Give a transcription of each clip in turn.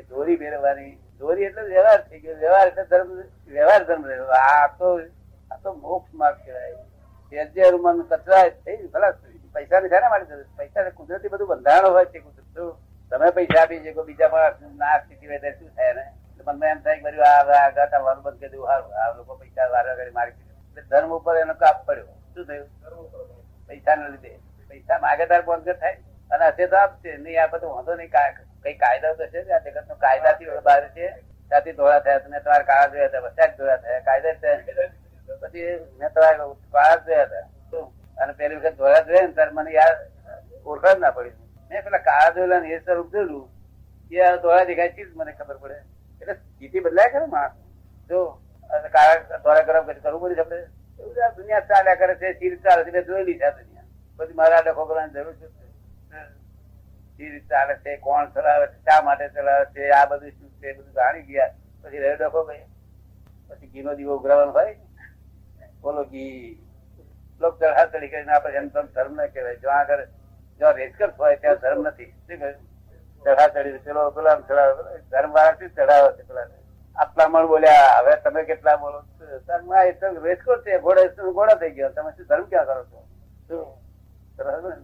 કે દોરી મેળવવાની દોરી એટલે વ્યવહાર થઈ ગયો. વ્યવહાર એટલે ધર્મ, વ્યવહાર ધર્મ રહ્યો. આ તો આ તો મોક્ષ માર્ગ કહેવાય. જે મન કચરા થઈ ભલા પૈસા ને શાના માટે? પૈસા કુદરતી બધું બંધારણ હોય છે કુદરત તમે પૈસા આપી શકો, બીજા પણ ના સ્થિતિ હોય ત્યારે શું થાય ને? મનમાં એમ થાય કે આ આ ગાતા વાળું બંધ કરી દેવું સારું આ લોકો પૈસા વારા કરી મારી. એટલે ધર્મ ઉપર એનો કાપ પડ્યો. શું થયું? પૈસા ના લીધે. પૈસા માગેદાર બંધ થાય? અને હશે તો આપશે. નહીં આ બધું વાંધો નહીં કા- કઈ કાયદા તો છે આ જગત નો કાયદાથી બહાર છે. ત્યાંથી ધોળા થયા મેં તમારા કાળા જોયા હતા જ ધોળા થયા. કાયદા પછી મેં તમારા કાળા જોયા હતા. અને પેલી વખત ધોળા જોયા ને ત્યારે મને યાર ઓળખાણ જ ના પડી. મેં પેલા કાળા જોયેલા ને એ સ્વરૂપ જોયેલું. એ ધોળા દેખાય ચીજ મને ખબર પડે. એટલે સ્થિતિ બદલાય ખરે માણસ. જો કાળા ધોળા ગરમ કરવું પડે આપણે. એવું દુનિયા ચાલ્યા કરે છે ચીર ચાલે છે જોયેલી છે દુનિયા. પછી મારા ડખો કરવાની જરૂર છે. ચીર ચાલે છે, કોણ ચલાવે છે, શા માટે ચલાવે છે, આ બધું શું છે બધું જાણી ગયા. પછી રહ્યો ડખો ભાઈ પછી ઘીનો દીવો ઉઘરાવાનો હોય. બોલો ઘી લોક ચઢા કરીને આપણે એમ તમ ધર્મ ના કહેવાય. જો આગળ જો રેસકર્સ હોય ત્યાં ધર્મ નથી. શું કહ્યું? ચઢા ચડી પેલો પેલા ચડાવે ધર્મ વાળા શું ચઢાવે છે પેલા? આટલા મણ બોલ્યા, હવે તમે કેટલા બોલો ધર્મ એ તો રેસકોર્સ છે, ઘોડે ઘોડા થઈ ગયો. તમે શું ધર્મ ક્યાં કરો છો? શું? સરસ ને?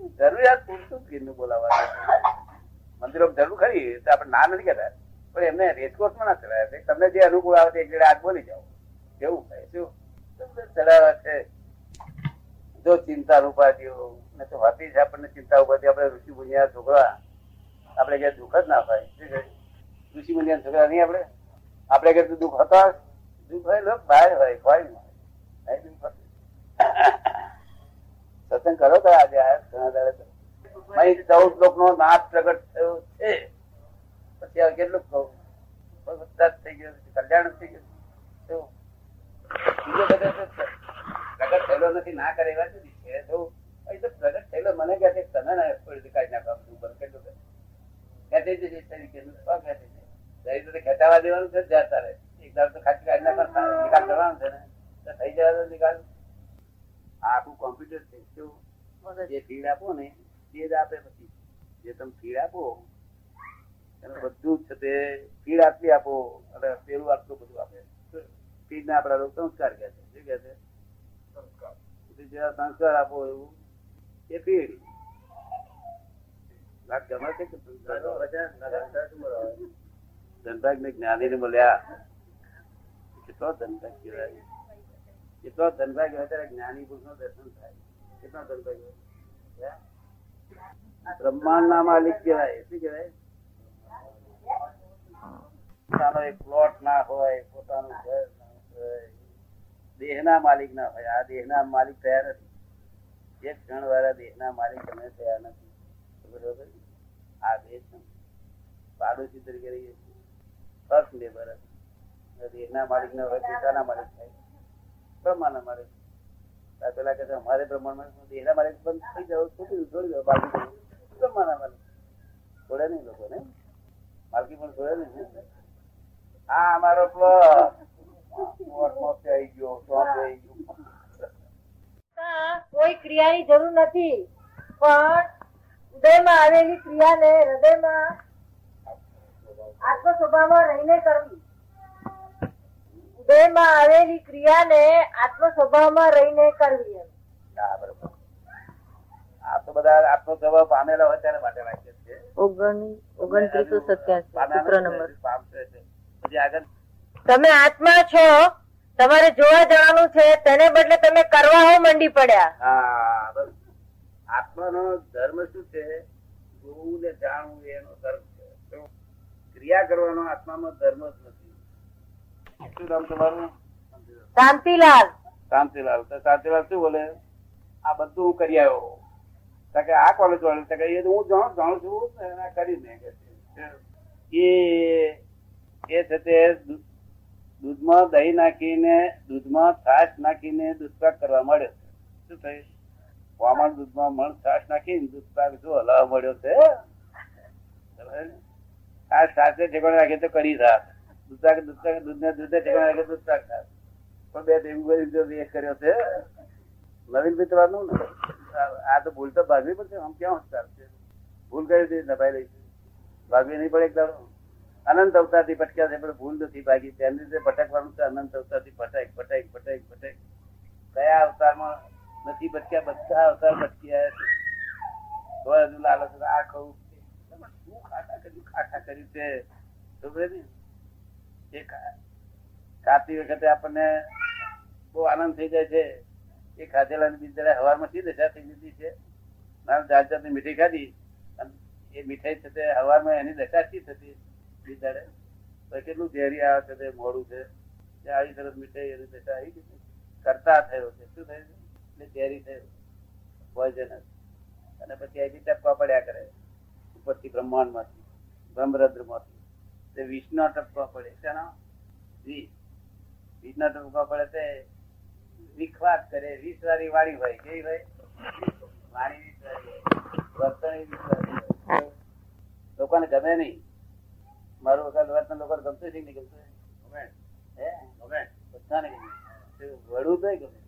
જરૂરિયાત પૂરતું જ ગીરનું બોલાવવાનું? મંદિરો જરૂર ખરી તો આપણે ના નથી કહેતા. પણ એમને રેસકોર્સમાં ના ચડાવે. તમને જે અનુકૂળ આવે એક જગ્યાએ હાથ બોલી જાઓ. કેવું થાય? શું? તમને ચડાવે છે. જો ચિંતા ઉપાધિઓ ને તો હતી છે આપણને ચિંતા ઉપાધિ આપણે ઋષિ મુનિયા છોકરા આપણે કે દુઃખ જ ના થાય? ઋષિ મુનિયા છોકરા નહીં આપણે? આપણે કે દુઃખ હતા? દુઃખ હોય લોક બહાર હોય, કોઈ દુઃખ સત્સંગ કરો તો આજે. અહીં ચૌદ લોક નો નાશ પ્રગટ થયો છે, પછી હવે કેટલું કહું થઈ ગયું કલ્યાણ થઈ ગયું થયેલો મને કહે છે, તમે કાઢી નાખો આ બધું કેટલું. ખેંચી જશે તરીકેનું. ખેંચી તારે. એક તો ખાંચી કાઢી નિકાલ કરવાનો છે ને થઈ તો નિકાલ આખું કોમ્પ્યુટર છે જે ફીડ આપો ને તે જ આપે પછી. જે તમે ફીડ આપો એને બધું જ છે તે ફીડ આટલી આપો અને પેલું આટલું બધું આપે. ફીડ ના આપડા સંસ્કાર કહે છે. શું કે છે? જેવા સંસ્કાર આપો એવું એ ફીડ ગમે છે કે ધનભાગ ને જ્ઞાની ને મળ્યા. કેટલો ધનભાગ કહેવાય. કેટલો ધનભાગ્ય હોય ત્યારે જ્ઞાની પુરુષનું દર્શન થાય. કેટલો ધનભાગ્ય હોય બ્રહ્માંડ ના માલિક કહેવાય, શું કહેવાય? પોતાનો એક પ્લોટ ના હોય, પોતાનું ઘર ના હોય દેહ ના માલિક ના હોય. આ દેહ ના માલિક થયા નથી. એક ક્ષણ વાળા દેહ ના માલિક તમે થયા નથી. બરોબર? આ છે. પાડોશી તરીકે રહીએ ફર્સ્ટ લેબર દેહ ના માલિક ના હોય, પોતાના માલિક થાય. બ્રહ્મા અમારે. પેલા કે અમારે બ્રહ્માંડમાં દેહ બંધ થઈ જાવ છોડી છોડી દો, બાકી બ્રહ્મા અમારે. છોડે નહીં લોકો ને માલકી પણ છોડે નહીં? આ અમારો મોટમાં ગયો તો આવી ગયો. કોઈ ક્રિયાની જરૂર નથી. પણ હૃદયમાં આવેલી ક્રિયાને હૃદયમાં આત્મ સ્વભાવમાં રહીને કરવી. હૃદયમાં આવેલી ક્રિયાને આત્મ સ્વભાવમાં રહીને કરવી. બરોબર. આ તો બધા આત્મો સ્વભાવ પામેલા હોય ત્યારે માટે વાક્ય છે. ઓગણત્રીસો સત્યાસી સૂત્ર નંબર. પછી આગળ. તમે આત્મા છો તમારે જોવા જવાનું છે તેને બદલે તમે કરવા હો મંડી પડ્યા. હા બસ. આત્માનો ધર્મ શું છે? જોવું ને જાણવું એનો ધર્મ છે. ક્રિયા કરવાનો આત્મામાં ધર્મ જ નથી. શું નામ તમારું? શાંતિલાલ. શાંતિલાલ. તો શાંતિલાલ શું બોલે? આ બધું હું કરી આવ્યો. કે આ કોલેજ વાળું કે એ હું જાણું જાણું છું ને કરી મેં કે એ છે તે દૂધમાં દહીં નાખીને દૂધમાં છાશ નાખીને દૂધપાક કરવા મળ્યો છે. શું થયું? વામણ દૂધમાં મણ છાશ નાખીને દૂધપાક જો હલાવવા મળ્યો છે? આ સાથે ઠેકાણે રાખીએ તો કરી થાત દૂધપાક દૂધપાક દૂધને દૂધને ઠેકાણે દૂધપાક થાત પણ બે ભેગું કરી જો એ કર્યો છે નવીન મિત્રનું ને આ- તો ભૂલ તો ભાગવી પડશે આમ ક્યાં ચાલશે ભૂલ કરી દીધી, નભાઈ લઈશું ભાગવી નહીં પડે એક દાડો. અનંત અવતારથી ભટક્યા છે, પણ ભૂલ નથી ભાગી. તેની રીતે ભટકવાનું છે, અનંત અવતારથી ભટક ભટક ભટક ભટક. કયા અવતારમાં નથી ભટક્યા? બધા અવતાર ભટક્યા છે. હજુ લાલચ, આ કહું શું ખાટા કર્યું? ખાટા કર્યું છે. ખબર ને? એ ખાતી વખતે આપણને બહુ આનંદ થઈ જાય છે. એ ખાધેલા બીજા હવામાં શી દશા થઈ જતી છે? જાત જાતની મીઠાઈ ખાધી. એ મીઠાઈ છે તે હવારમાં એની દશા શી થતી? બીજાડે તો કેટલું ઝેરી આવે છે તે મોડું છે? તે આવી સરસ મીઠાઈ, એની દશા આવી ગઈ કરતા થયો છે. શું થયું છે? એટલે ઝેરી થયું. પોઈઝન અને પછી અહીંથી ટપકા પડ્યા કરે. ઉપરથી બ્રહ્માંડમાંથી બ્રહ્મરદ્રમાંથી તે વિષના ટપકા પડે. શેના? વિષ વિષના ટપકા પડે તે વિખવાટ કરે. વીસ વાળી વાણી હોય. કેવી હોય? વાણી વાળી વાળી હોય. લોકોને ગમે નહીં. મારું વખત વર્તન લોકોને ગમતું છે નહીં ગમતું ગમે હે? ગમે બધાને ગમે. વડું તોય ગમે.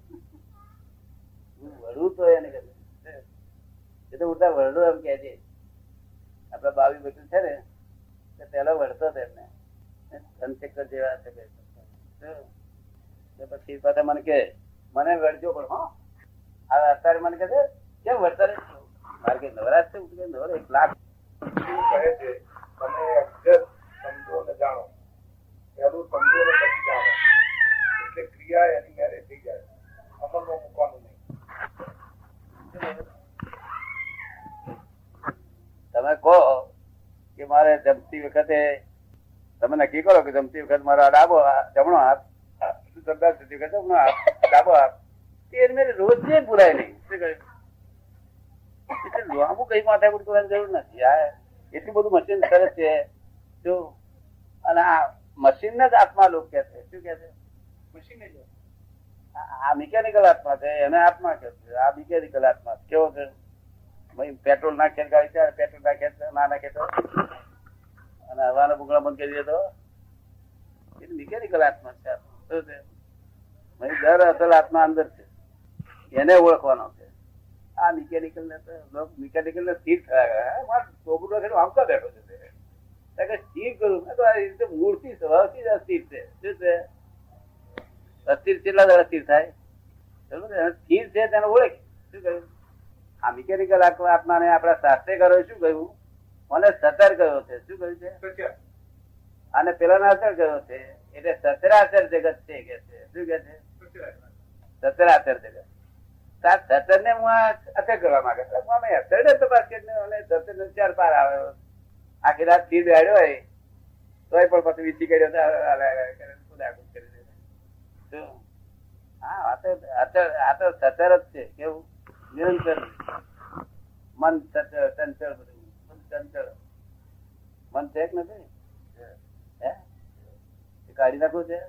વડું તો એને ગમે. એ તો ઉલટા વરડો એમ કે છે. આપડા બાવી બેઠું છે ને તે પેલો વળતો હતો એમને. ધનશેખર જેવા છે પછી પાછા મને કે મને વળજો પણ હો. હવે અત્યારે મને કહે છે કેમ વળતા રહે મારે કે નવરાશ છે. કે નવરાજ એક લાખ. કહે છે? તમે અક્ષર સમજો ને જાણો. પહેલું સમજો ને પછી જાણો. એટલે ક્રિયા એની મેરે થઈ જાય. અમલમાં મૂકવાનું નહીં. તમે કહો કે મારે જમતી વખતે તમે નક્કી કરો કે જમતી વખત મારો ડાબો જમણો હાથ સરદાર જમતી વખતે જમણો હાથ ડાબો હાથ? તે મેરે રોજ જે પુરાય નહીં એટલે લાંબુ કઈ માથાકૂટ કરવાની જરૂર નથી. આ એટલું બધું મશીન સરસ છે. જો અને આ મશીન જ આત્મા લોક કે છે. શું કે છે? મશીન આ- આ મિકેનિકલ આત્મા છે એને આત્મા કે છે. આ મિકેનિકલ આત્મા કેવો છે? પેટ્રોલ નાખે ગાડી ચાલે પેટ્રોલ નાખે ના નાખે તો અને હવાના બુગડા બંધ કરી દે એ મિકેનિકલ આત્મા છે છે? દર અસલ આત્મા અંદર છે. એને ઓળખવાનો છે. આ મિકેનિકલ ને તો મિકેનિકલ ને સ્થિર થયા છોકરો ખેડૂત તો બેઠો છે કે સ્થિર કરું તો આ રીતે મૂળથી સ્વભાવથી જ અસ્થિર છે. શું છે? અસ્થિર કેટલા દર સ્થિર થાય? સ્થિર છે તેને ઓળખ. શું કહ્યું? આ મિકેનિકલ આત્માને આપણા શાસ્ત્રે કર્યો શું કહ્યું? મને સતર કયો છે. શું કહ્યું છે? અને પેલા અસર કયો છે. એટલે સતરાચર જગત છે કે છે? શું કે છે? સતરાચર જગત. તાર સતર ને હું અસર કરવા માંગે અમે અસર ને તપાસ કરીને સતર ને ચાર પાર આવ્યો આખી રાત સ્થિર હોય તોય પણ પછી વિચી કર્યો? હા આ તો સતર જ છે. કેવું? નિરંતર મન સતર ચંચળ બધું. મન ચંચળ. મન છે કે નથી? હે? કાઢી નાખવું છે?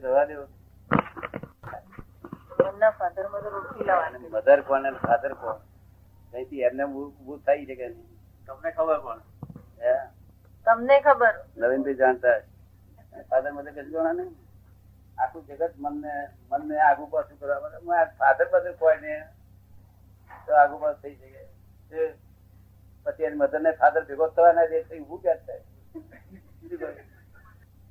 રહેવા દેવું. મધર કોણ અને ફાધર કોણ? કઈથી એમને ઊભું થઈ શકે નહીં? તમને ખબર કોણ? હે? તમને ખબર. નવીનભાઈ જાણતા ફાધર મધર કશું જાણા નહીં? આખું જગત મનને મનને આગુ પાછું કરવા માટે. ફાધર મધર કોઈ ને તો આગુ પાછું થઈ શકે. પછી એની મધર ને ફાધર ભેગો થવા ના દે ઊભું ક્યાં થાય?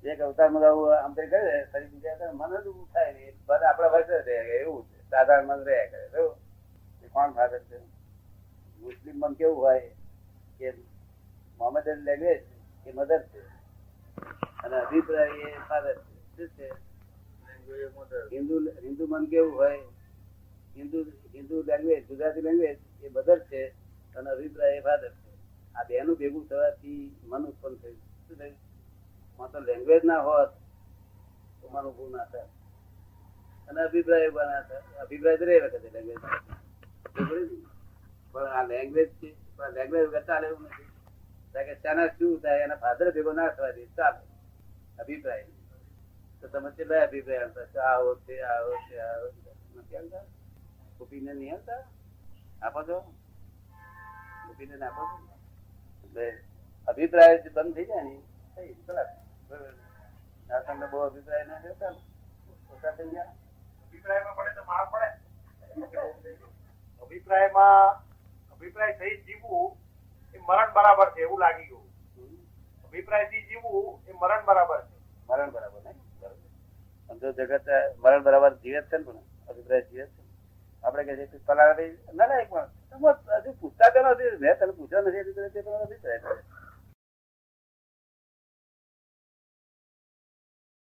એક અવતારમાં આવું આમ તે કરે, ફરી બીજા મન જ ઊભું થાય નહીં બધા આપણા વર્ષે એવું છે. સાધારણ મન રહ્યા કરે તો કોણ ફાધર છે? મુસ્લિમ મન કેવું હોય કે મોહમ્મદ લેંગ્વેજ એ મધર છે? અને અભિપ્રાય એ ફાધર છે. શું છે? હિન્દુ હિન્દુ મન કેવું હોય? હિન્દુ હિન્દુ લેંગ્વેજ ગુજરાતી લેંગ્વેજ એ મધર છે, અને અભિપ્રાય એ ફાધર છે. આ બેનું ભેગું થવાથી મન ઉત્પન્ન થયું. શું થયું? તો લેંગ્વેજ ના હોત, તો મન ઉભું ના થાય. અને અભિપ્રાય ઊભા ના થાય. અભિપ્રાય તો રે વખતે લેંગ્વેજ પણ આ લેંગ્વેજ છે, પણ લેંગ્વેજ વગર ચાલે એવું નથી. કારણ કે શાના શું થાય? એના ફાધર ભેગો ના થવા દે ચાલે. અભિપ્રાય. તો તમે કેટલા અભિપ્રાય આવતા આવો છે આવો છે આવો છે. નથી આવતા ઓપિનિયન નહીં આવતા? આપો છો ઓપિનિયન આપો છો એટલે અભિપ્રાય જે બંધ થઈ જાય ને. થઈ ખલાસ. બરોબર. તમને બહુ અભિપ્રાય ના રહેતા ઓછા થઈ ગયા. અભિપ્રાયમાં પડે તો માર પડે. અભિપ્રાયમાં અભિપ્રાય થઈ જીવવું એ મરણ બરાબર છે એવું લાગી ગયું. હમ. અભિપ્રાયથી જીવવું એ મરણ બરાબર છે. મરણ બરાબર. સમજો જગત મરણ બરાબર જીવે છે ને પણ અભિપ્રાય જીવે છે. આપણે કહે છે ભાઈ ના ના, એક પણ હજુ પૂછતા નથી. મેં તને પૂછ્યો નથી નથી